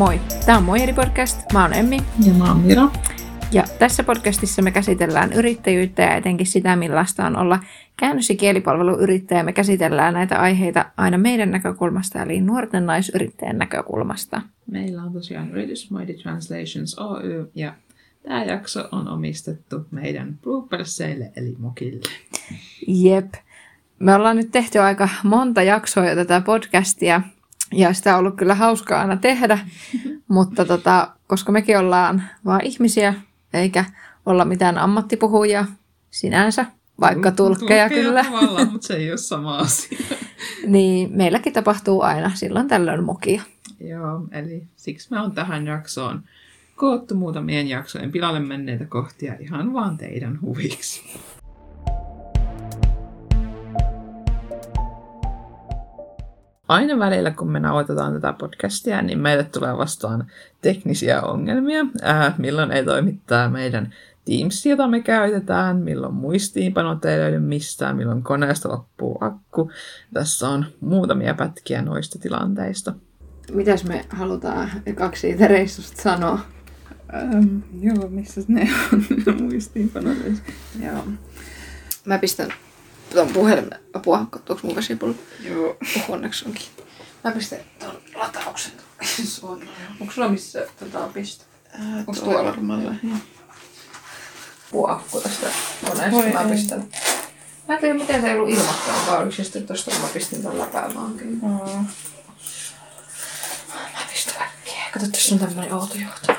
Moi! Tämä on Moi eri podcast. Mä oon Emmi. Ja mä oon Mira. Ja tässä podcastissa me käsitellään yrittäjyyttä ja etenkin sitä, millaista on olla käännös- ja kielipalveluyrittäjä. Me käsitellään näitä aiheita aina meidän näkökulmasta, eli nuorten naisyrittäjän näkökulmasta. Meillä on tosiaan yritys Mighty Translations Oy, ja tämä jakso on omistettu meidän bloopersseille, eli mokille. Jep. Me ollaan nyt tehty aika monta jaksoa jo tätä podcastia, ja sitä on ollut kyllä hauskaa aina tehdä, mutta tota, koska mekin ollaan vaan ihmisiä, eikä olla mitään ammattipuhujia sinänsä, vaikka tulkkeja kyllä. Tavallaan, mutta se ei ole sama asia. niin meilläkin tapahtuu aina silloin tällöin mokia. Joo, eli siksi mä oon tähän jaksoon koottu muutamien jaksojen pilalle menneitä kohtia ihan vaan teidän huviksi. Aina välillä, kun me nauhoitetaan tätä podcastia, niin meille tulee vastaan teknisiä ongelmia, äh, milloin ei toimi tämä meidän Teams, jota me käytetään, milloin muistiinpanot ei löydy mistään, milloin koneesta loppuu akku. Tässä on muutamia pätkiä noista tilanteista. Mitäs me halutaan kaksi siitä reissusta sanoa? Ähm, joo, missä ne on muistiinpanot? Joo. Mä pistän tuon puhelimen apua, katsoako mun vesipullo? Joo. Oh, onneksi onkin. Mä pistän tuon latauksen suoraan. Onko sulla missä tota pistä? Äh, Onko tuolla tuolla? varmalla? Puakku tästä koneesta. Voi mä ei. pistän. Mä en tiedä, miten se ei ollut ilmoittanut, vai oliko sitten tosta, kun mä pistin tuon läpäämaankin. Oh. Mä pistän äkkiä. Kato, tässä on tämmönen outo johto.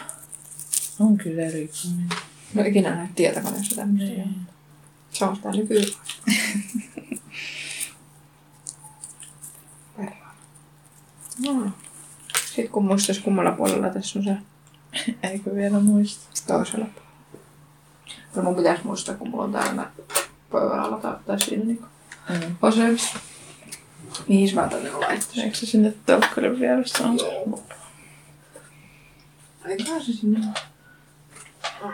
On kyllä erikoinen. No ikinä näin tietokoneessa tämmöistä. Niin. Se on sitä nykyään. no. Sitten kun muistais kummalla puolella tässä on se Eikö vielä muista? toisella puolella. No mun pitäis muistaa, kun mulla on täällä pöydän alla tai, siinä niinku Mm. oseus. Mihin mä tänne on laittanut? Eikö se sinne telkkarin vieressä on? Eiköhän se sinne on.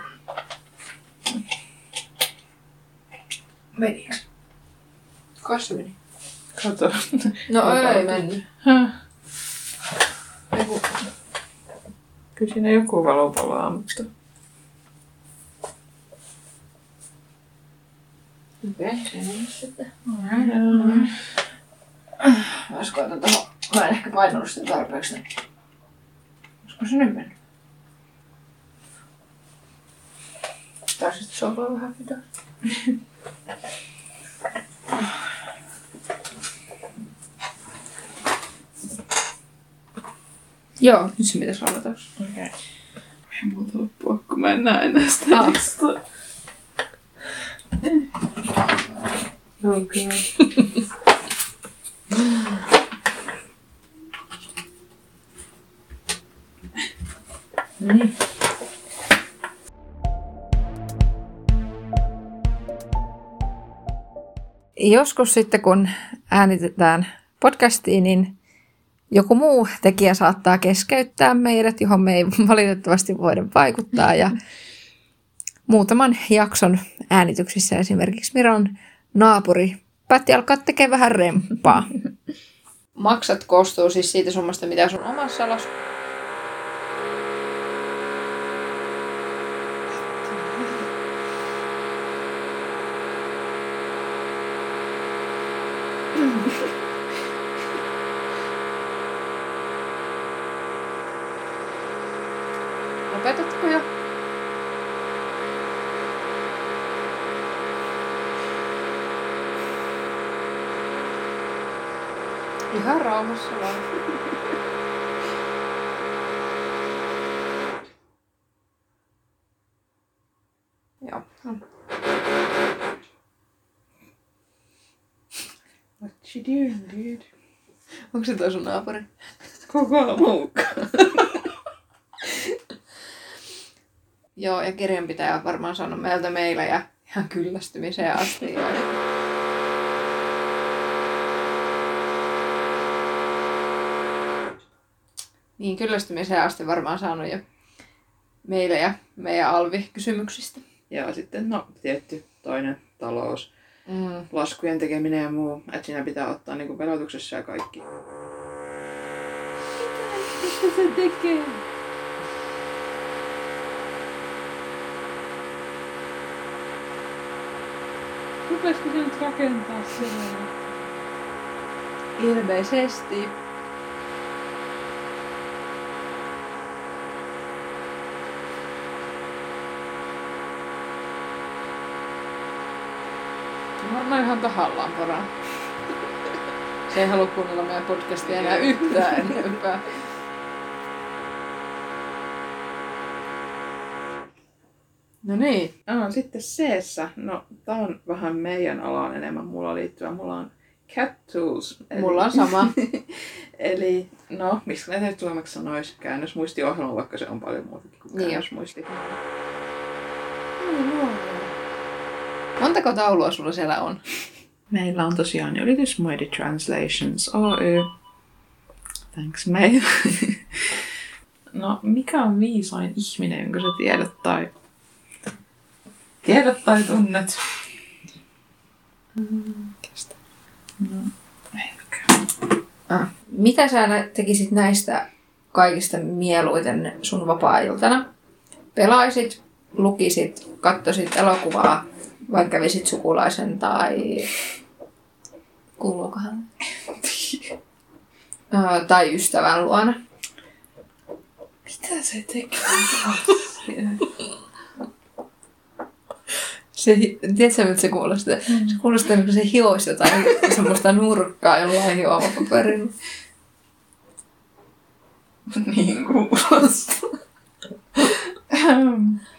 Menikö? Kai se meni. Kato. No ei mennyt. Kyllä siinä joku valo palaa, mutta... Okei, se meni sitten. Mä en ehkä painanut sitä tarpeeksi. Olisiko se nyt mennyt? Tai sitten vaan vähän pitää. Joo, nyt se pitäisi olla taas. Okei. Ei muuta loppua, kun mä en näe enää sitä Ah. listaa. Okei. niin. Joskus sitten, kun äänitetään podcastiin, niin joku muu tekijä saattaa keskeyttää meidät, johon me ei valitettavasti voida vaikuttaa. Ja muutaman jakson äänityksissä esimerkiksi Miron naapuri päätti alkaa tekemään vähän remppaa. Maksat koostuu siis siitä summasta, mitä sun omassa lasku... Lopetatko jo? Ihan rauhassa vaan. Joo. What you doing, dude? Onko se toi sun naapuri? Koko muukka. Joo, ja kirjanpitäjä on varmaan saanut meiltä meilejä ihan kyllästymiseen asti. Niin, kyllästymiseen asti varmaan saanut jo meilejä meidän Alvi-kysymyksistä. Ja sitten, no, tietty toinen talous, Mm. laskujen tekeminen ja muu. Että siinä pitää ottaa niinku verotuksessa ja kaikki. Mitä se tekee? Rupesiko se nyt rakentaa sellainen? Ilmeisesti. Varmaan ihan tahallaan poraa. Se ei halua kuunnella meidän podcastia enää yhtään enempää. No niin. Ah, sitten c No, tää on vähän meidän alaan enemmän mulla liittyvä. Mulla on cat tools. Eli, Mulla on sama. eli, no, miksi näitä nyt suomeksi sanoisi? Käännösmuistiohjelma, vaikka se on paljon muutakin kuin Niin. käännösmuisti. Montako taulua sulla siellä on? Meillä on tosiaan Yritysmuodi Translations Oy. Thanks mail. no, mikä on viisain ihminen, jonka sä tiedät tai tiedät tai tunnet? Kestä. No, ehkä. Ah. Mitä sä tekisit näistä kaikista mieluiten sun vapaa-iltana? Pelaisit, lukisit, katsoisit elokuvaa, vai kävisit sukulaisen tai... Kuuluukohan? Tai ystävän luona. Mitä se tekee? Se, tiedätkö, miltä se kuulostaa? Se kuulostaa, niin kuin se hioisi jotain semmoista nurkkaa jollain hioamapaperilla. niin kuulostaa.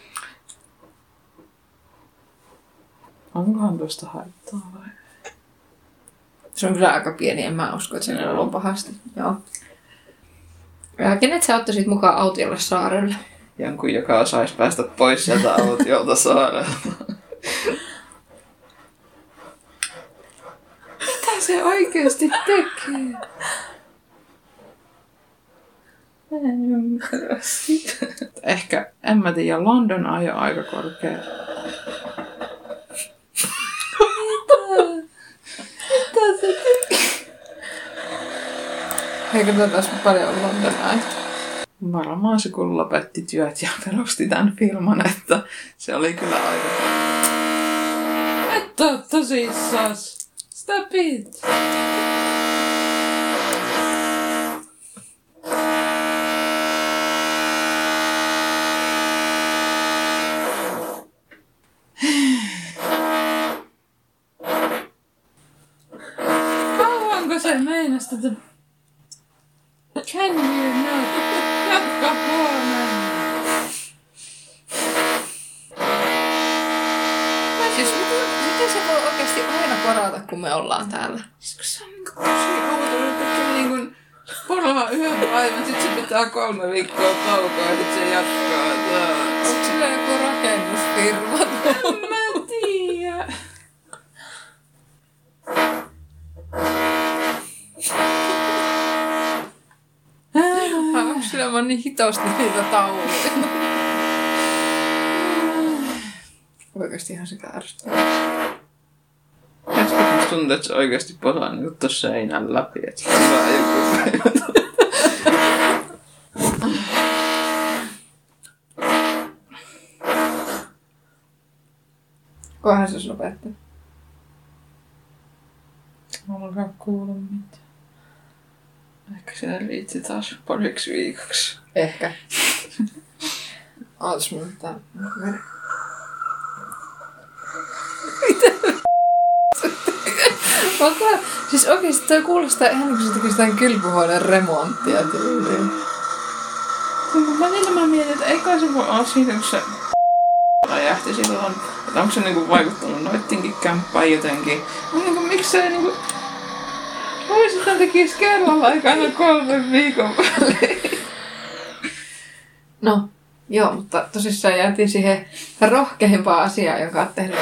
Onkohan tuosta haittaa vai? Se on kyllä aika pieni, en mä usko, että se on pahasti. Joo. Ja kenet sä ottaisit mukaan autiolle saarelle? Jonkun, joka osaisi päästä pois sieltä autiolta saarelta. Mitä se oikeasti tekee? Mä en ymmärrä sitä. Ehkä, en mä tiedä, London ajo aika korkea. Mitä se tekee? Eikö tätä olisi paljon Londonaa? Varmaan se kun lopetti työt ja perusti tämän filman, että se oli kyllä aika... Että oo tosissas! Stop it! Voi oikeasti aina porata, kun me ollaan täällä? Se on niinku tosi outo, että tekee niinku yhden päivän, sit se pitää kolme viikkoa taukoa ja sit se jatkaa taas. Onko sillä joku rakennusfirma? En mä tiedä. Onko sillä vaan niin hitosti niitä tauluja? Oikeasti ihan sitä ärsyttää. Musta tuntuu, että se oikeesti posaa niinku tossa seinän läpi, että se on vaan joku. Kohan se. Mä en alkaa kuulla mitään. Ehkä se riitti taas pariksi viikoksi. Ehkä. Ootas mun Mitä? Siis oikeesti toi kuulostaa ihan kuin se tekisi jotain kylpyhuoneen remonttia tyyliin. Mä välillä mä mietin, että ei kai se voi olla siitä, kun se räjähti silloin. Että onko se niinku vaikuttanut noittinkin kämppään jotenkin. Mä niinku, miksei niinku... Voisi sitä tekis kerralla eikä aina kolmen viikon välein. No, joo, mutta tosissaan jäätiin siihen rohkeimpaan asiaan, joka on tehnyt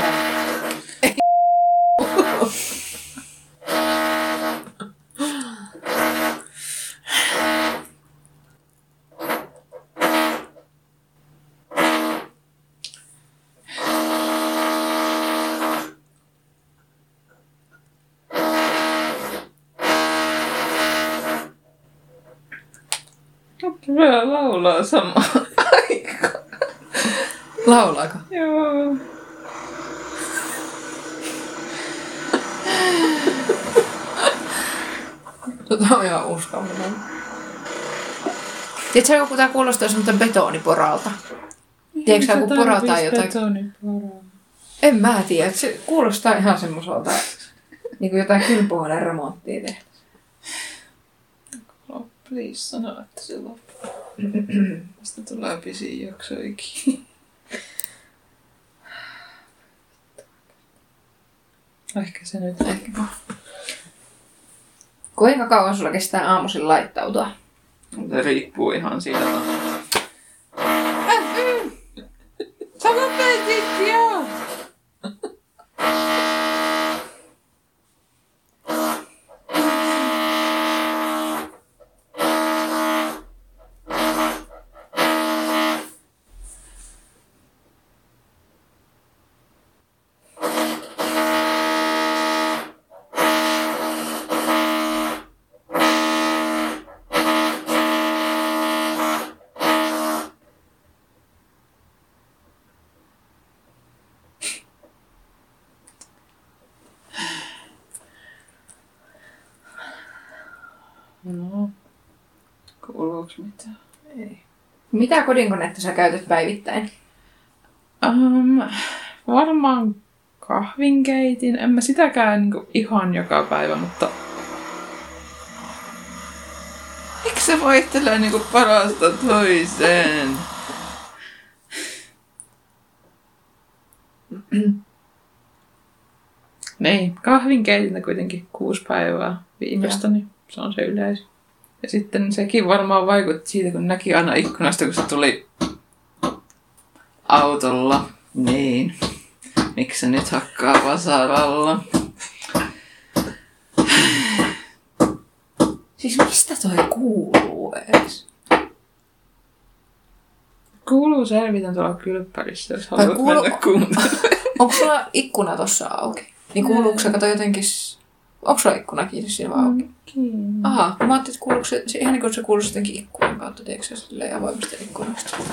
laulaa samaan aikaan. Laulaako? Joo. Tota on ihan uskollinen. Tiedätkö, kun tää kuulostaa semmoilta betoniporalta? Tiedätkö kun porataan jotain? En mä tiedä. Se kuulostaa ihan semmoiselta, niin kuin jotain kylpuhuoneen remonttia tehdä. No, please sano, että se loppuu. Tästä tulee pisin jakso ikinä. Ehkä se nyt. Ehkä. Kuinka kauan sulla kestää aamuisin laittautua? Se riippuu ihan siitä. Kuuluuks mitään? Ei. Mitä kodinkonetta sä käytät päivittäin? Um, varmaan kahvinkeitin. En mä sitäkään niinku ihan joka päivä, mutta... Eikö se vaihtelee niinku parasta toiseen? niin, kahvinkeitin kuitenkin kuusi päivää viikosta, niin se on se yleis. Ja sitten sekin varmaan vaikutti siitä, kun näki aina ikkunasta, kun se tuli autolla. Niin. Miksi se nyt hakkaa vasaralla? Siis mistä toi kuuluu edes? Kuuluu selvitä tuolla kylppärissä, jos haluat kuulu- mennä kuuntelemaan. Onko sulla ikkuna tossa auki? Niin kuuluuko se kato jotenkin... Onko sulla ikkuna kiinni siinä vaan auki? Aha, mä ajattelin, että kuuluuko se, se ihan niin kuin se kuuluisi jotenkin ikkunan kautta, tiedätkö se silleen avoimesta ikkunasta.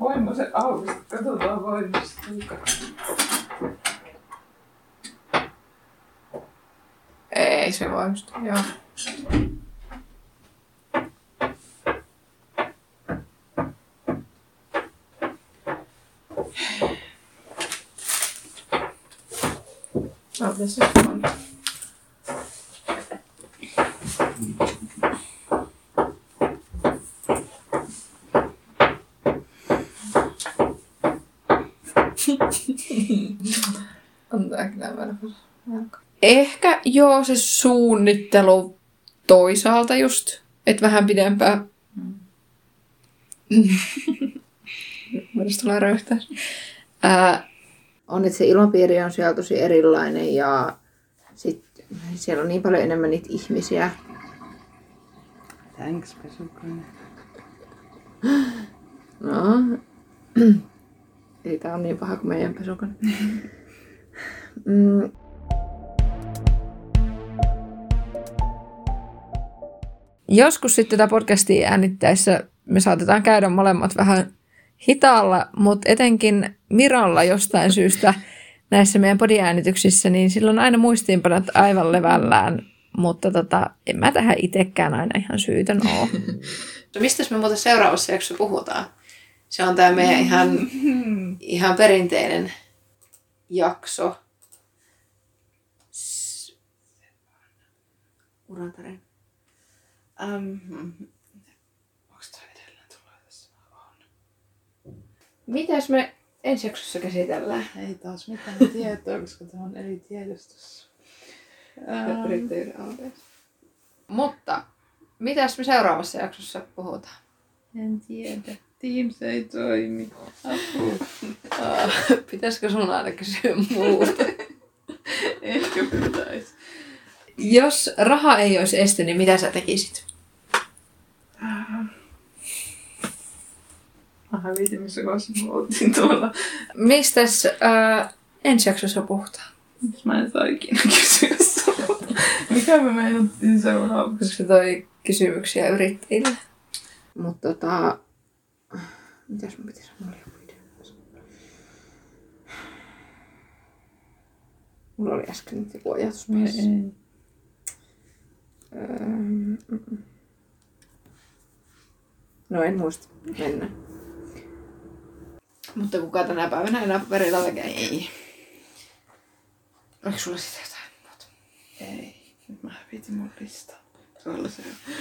Voima se auki, katsotaan voimasta. Ei se voimasta, joo. On tää kyllä vähän Ehkä joo se suunnittelu toisaalta just, että vähän pidempään. Voisi tulla röyhtää. Ää, on, että se ilmapiiri on siellä tosi erilainen ja sit siellä on niin paljon enemmän niitä ihmisiä. Thanks, pesukone. No, ei tää on niin paha kuin meidän pesukone. Mm. Joskus sitten tätä podcastia äänittäessä me saatetaan käydä molemmat vähän hitaalla, mutta etenkin Miralla jostain syystä näissä meidän podiäänityksissä, niin silloin aina muistiinpanot aivan levällään, mutta tota, en mä tähän itsekään aina ihan syytön ole. No mistä me muuten seuraavassa jaksossa puhutaan? Se on tämä meidän ihan, ihan perinteinen jakso. S- Uran tarina. Um. Mitäs me ensi jaksossa käsitellään? Ei taas mitään tietoa, koska tämä on eri tiedostossa. Yrittäjyyden aldeissa. Mutta mitäs me seuraavassa jaksossa puhutaan? en tiedä. Teams ei toimi. Apua. Pitäisikö sun aina kysyä muuta? Ehkä pitäisi. Jos raha ei olisi este, niin mitä sä tekisit? Mä hävitin, missä kohdassa me oltiin tuolla. Mistäs ää, ensi jaksossa puhutaan? Mä en saa ikinä kysyä sulta. Mikä me meinattiin seuraavaksi? Se toi kysymyksiä yrittäjille. Mutta tota... Mitäs mun pitäisi idea. Mulla oli äsken nyt joku ajatus. Öö, mm, mm. No en muista. Mennään. Mutta kuka tänä päivänä enää paperilla tekee? Ei. Oliko sulla sitä jotain muuta? Ei. Nyt mä hävitin mun listaa. Tuolla se on.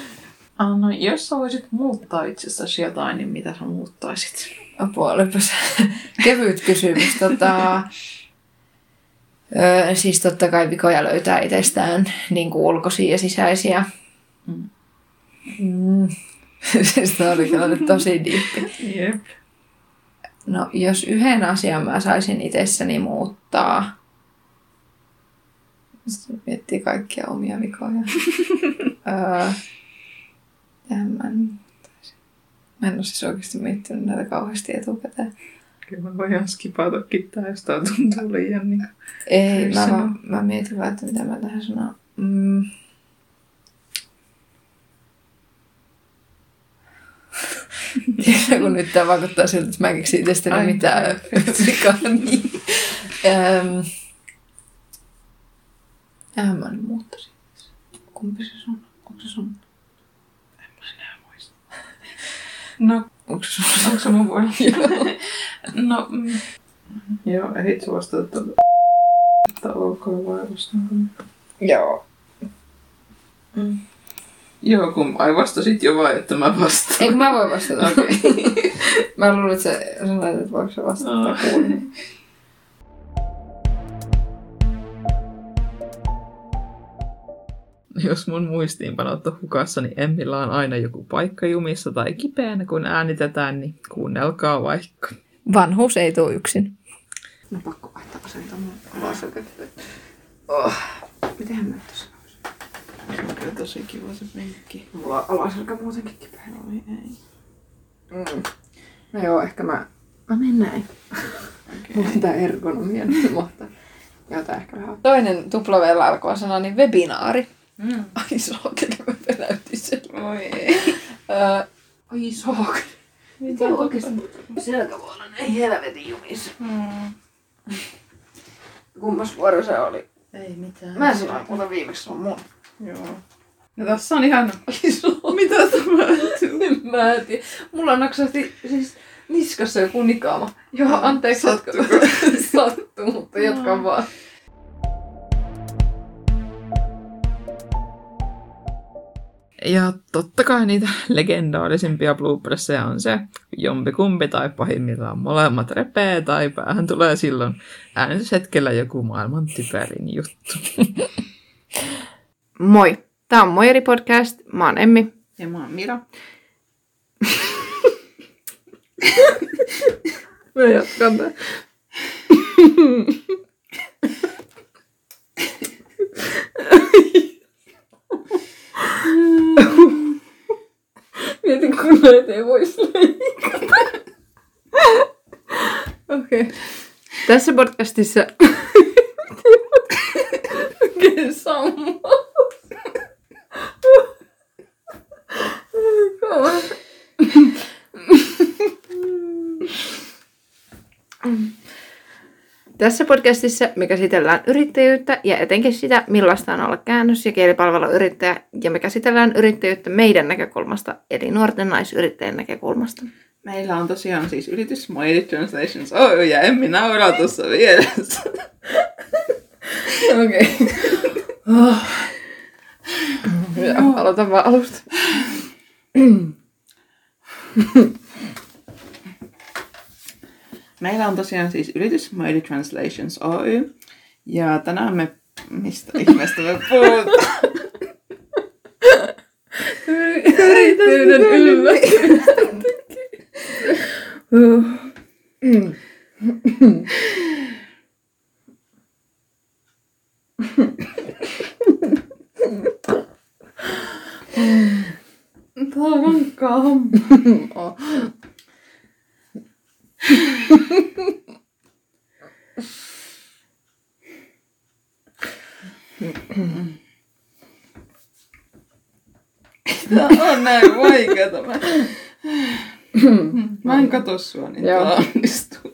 Ah, no, jos sä voisit muuttaa itsestäsi jotain, niin mitä sä muuttaisit? Apua, olipas kevyt kysymys. Tota, öö, siis totta kai vikoja löytää itsestään niin kuin ulkoisia ja sisäisiä. Mm. Mm. siis tämä oli kyllä nyt tosi diippi. Jep. No, jos yhden asian mä saisin itsessäni muuttaa, sitten miettii kaikkia omia vikoja. öö, mä? Mä en ole siis oikeasti miettinyt näitä kauheasti etukäteen. Kyllä mä voin ihan skipatakin tää, jos tää tuntuu liian niin. Ei, mä, vaan, mä mietin vaan, että mitä mä tähän sanon. Mm. Tiedätkö, kun nyt tämä vaikuttaa siltä, että mä en keksi itsestäni mitään vikaa. Niin. Öm. Ähän mä nyt muuttaisin. Kumpi se sun? Onko se sun? En mä enää muista. No, Onko se sun? onko se mun vuoro? no, mm. Joo, ehdit sä vastata tuota. Että ok vai vastaanko? Joo. Mm. Joo, kun ai vastasit jo vai, että mä vastaan. Eikö mä voi vastata? Okei. Mä luulin, että sä sanoit, että voiko se vastata kuulin. Jos mun muistiinpanot on hukassa, niin Emmillä on aina joku paikka jumissa tai kipeänä, kun äänitetään, niin kuunnelkaa vaikka. Vanhuus ei tule yksin. No pakko vaihtaa asento mun. Oh. Mitenhän mä tässä kyllä tosi kiva se penkki. Mulla on alaselkä muutenkin kipeä. Oi ei. Mm. No joo, ehkä mä... Mä menen näin. Mulla on tää ergonomia nyt mahtaa. Joo, tää ehkä vähän... Toinen tuplavella alkoi sana, niin webinaari. Mm. Ai saakeli, mä peläytin sen. Oi ei. Ai saakeli. Mitä oikeesti? Selkä voi olla näin helvetin jumissa. Mm. Kummas vuoro se oli? Ei mitään. Mä en sano, mutta viimeksi se on mun. Joo. Ja tässä on ihan... Mitä tapahtuu? En mä tiedä. Mulla naksahti siis niskassa joku nikaama. Joo, anteeksi. Jatka- Sattuu, mutta jatka No. vaan. Ja totta kai niitä legendaarisimpia bloopersseja on se, jompikumpi tai pahimmillaan molemmat repee tai päähän tulee silloin äänestyshetkellä joku maailman typerin juttu. Moi. Tää on Moiri Podcast. Mä oon Emmi. Ja mä oon Mira. Mä jatkan tää. Mietin, kun näitä ei voisi leikata. Okei. Okay. Tässä podcastissa... Oikein sammaa. Tässä podcastissa me käsitellään yrittäjyyttä ja etenkin sitä, millaista on olla käännös- ja kielipalveluyrittäjä. Ja me käsitellään yrittäjyyttä meidän näkökulmasta, eli nuorten naisyrittäjän näkökulmasta. Meillä on tosiaan siis yritys Mighty Translations Oy ja Emmi nauraa tuossa vieressä. Okei. Okay. Aloitan vaan alusta. Meillä on tosiaan siis yritys Mighty Translations Oy. Ja tänään me, mistä ihmeestä me puhutaan? Tää on rankkaa. mikä tämä. Mä en katso sua, niin Joo. tää onnistuu.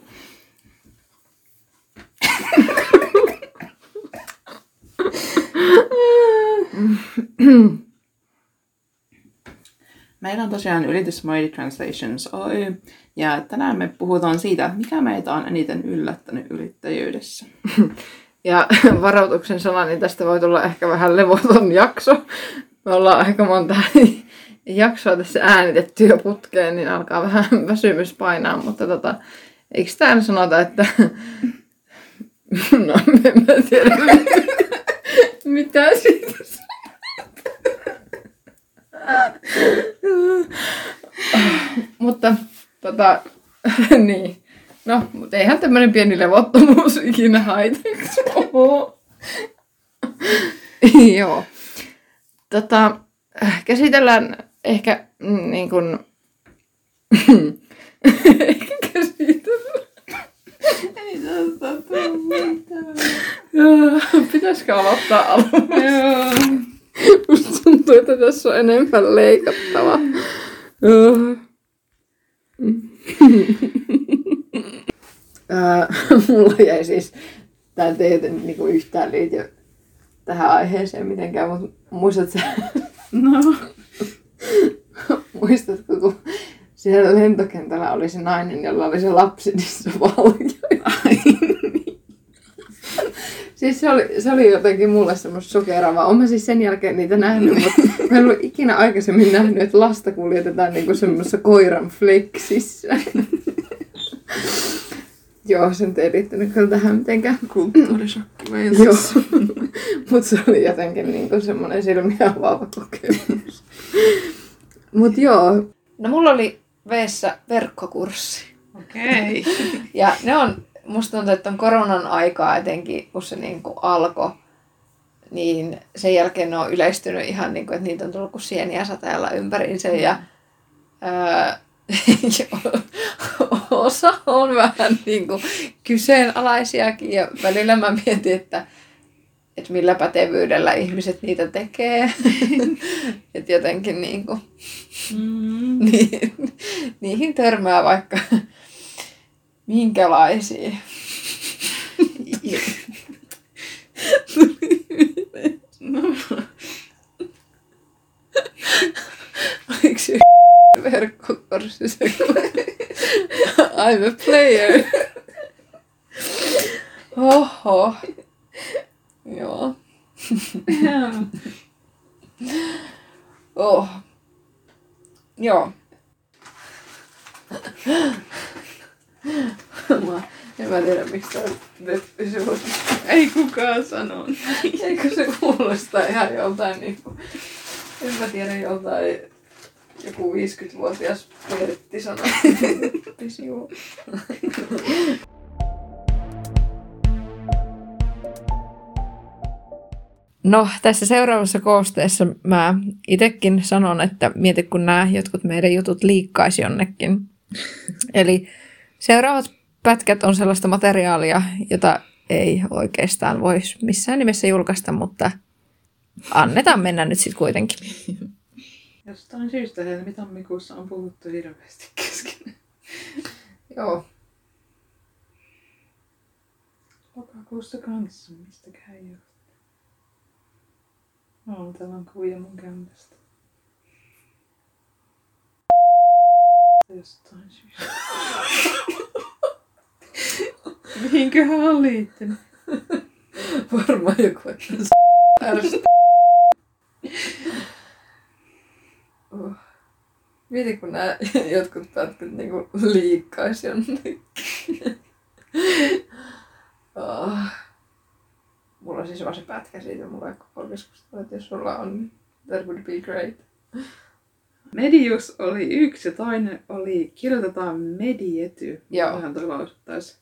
Meillä on tosiaan yritys Mighty Translations Oy, ja tänään me puhutaan siitä, mikä meitä on eniten yllättänyt yrittäjyydessä. Ja varoituksen sana, niin tästä voi tulla ehkä vähän levoton jakso. Me ollaan aika monta jaksoa tässä äänitetty jo putkeen, niin alkaa vähän väsymys painaa, mutta tota, eikö täällä sanota, että no en mä tiedä mitä siitä mutta tota, niin. No, mutta eihän tämmöinen pieni levottomuus ikinä haitaksi. Joo. Tota, käsitellään ehkä mm, niin kuin... ehkä käsitellään. Ei tästä tule mitään. Pitäisikö aloittaa alusta? Joo. Musta tuntuu, että tässä on enemmän leikattavaa. Ää, Mulla jäi siis, tää ei niinku yhtään liity tähän aiheeseen mitenkään, mutta muistatko, No. Muistatko, kun siellä lentokentällä oli se nainen, jolla oli se lapsi niissä valjoissa? Siis se oli, se oli jotenkin mulle semmoista sokeravaa. Olen siis sen jälkeen niitä nähnyt, mutta mä en ollut ikinä aikaisemmin nähnyt, että lasta kuljetetaan niinku semmoisessa koiran fleksissä. Joo, sen ei liittynyt kyllä tähän mitenkään. Kulttuurishokki Joo, mutta se oli jotenkin niinku semmoinen silmiä avaava kokemus. Mut joo. No mulla oli veessä verkkokurssi. Okei. Ja ne on, musta tuntuu, että on koronan aikaa etenkin, kun se niin kuin alkoi, niin sen jälkeen ne on yleistynyt ihan niin kuin, että niitä on tullut kuin sieniä sateella ympäriinsä. Ja joo, osa on vähän niin kuin kyseenalaisiakin ja välillä mä mietin, että, että millä pätevyydellä ihmiset niitä tekee. että jotenkin niin kuin, Mm. niin, niihin törmää vaikka minkälaisia. No. Oliko se verkkokurssi se, I'm a player? Oho. Joo. Joo. Oh. Joo. Mä, en mä tiedä, miksi tää web Ei kukaan sanonut. Eikö se kuulosta ihan joltain niinku, en mä tiedä joltain joku 50-vuotias Pertti sanoi. No, tässä seuraavassa koosteessa mä itekin sanon, että mieti kun nämä jotkut meidän jutut liikkaisi jonnekin. Eli seuraavat pätkät on sellaista materiaalia, jota ei oikeastaan voisi missään nimessä julkaista, mutta annetaan mennä nyt sitten kuitenkin. Jostain syystä helmi-tammikuussa on puhuttu hirveästi kesken. Joo. Lokakuussa kanssa, mistäkään ole. No, täällä on kuvia mun kämpästä. Jostain syystä. Mihinköhän on liittynyt? Varmaan joku, ärsyttää. Oh. Mieti, kun nämä jotkut pätkät niinku liikkaisi jonnekin. oh. Mulla on siis vaan se pätkä siitä, mulla ei koko keskustelu, että jos sulla on, niin that would be great. Medius oli yksi ja toinen oli kirjoitetaan mediety. Joo. Vähän toi lausuttaisi.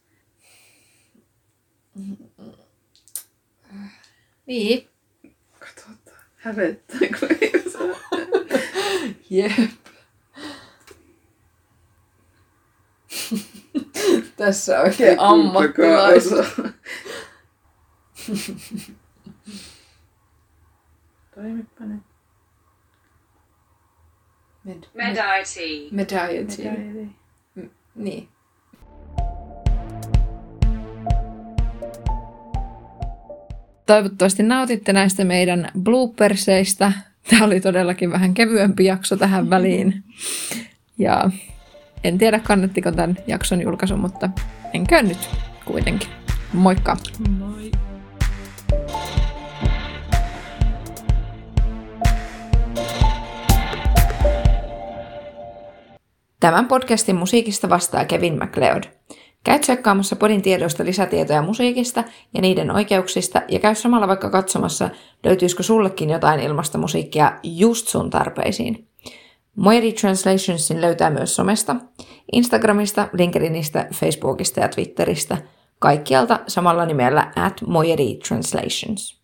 Niin. Katsotaan. Hävettää, kun ei osaa. Jep. Tässä oikein ammattilaiset. osaa. Toimipa nyt. Med- Mediety. Mediety. M- Niin. Toivottavasti nautitte näistä meidän blooperseista. Tämä oli todellakin vähän kevyempi jakso tähän väliin. Ja en tiedä kannattiko tämän jakson julkaisu, mutta enkö nyt kuitenkin. Moikka! Moi. Tämän podcastin musiikista vastaa Kevin MacLeod. Käy tsekkaamassa podin tiedoista lisätietoja musiikista ja niiden oikeuksista ja käy samalla vaikka katsomassa, löytyisikö sullekin jotain ilmasta musiikkia just sun tarpeisiin. Moiri Translationsin löytää myös somesta, Instagramista, LinkedInistä, Facebookista ja Twitteristä, kaikkialta samalla nimellä at Translations.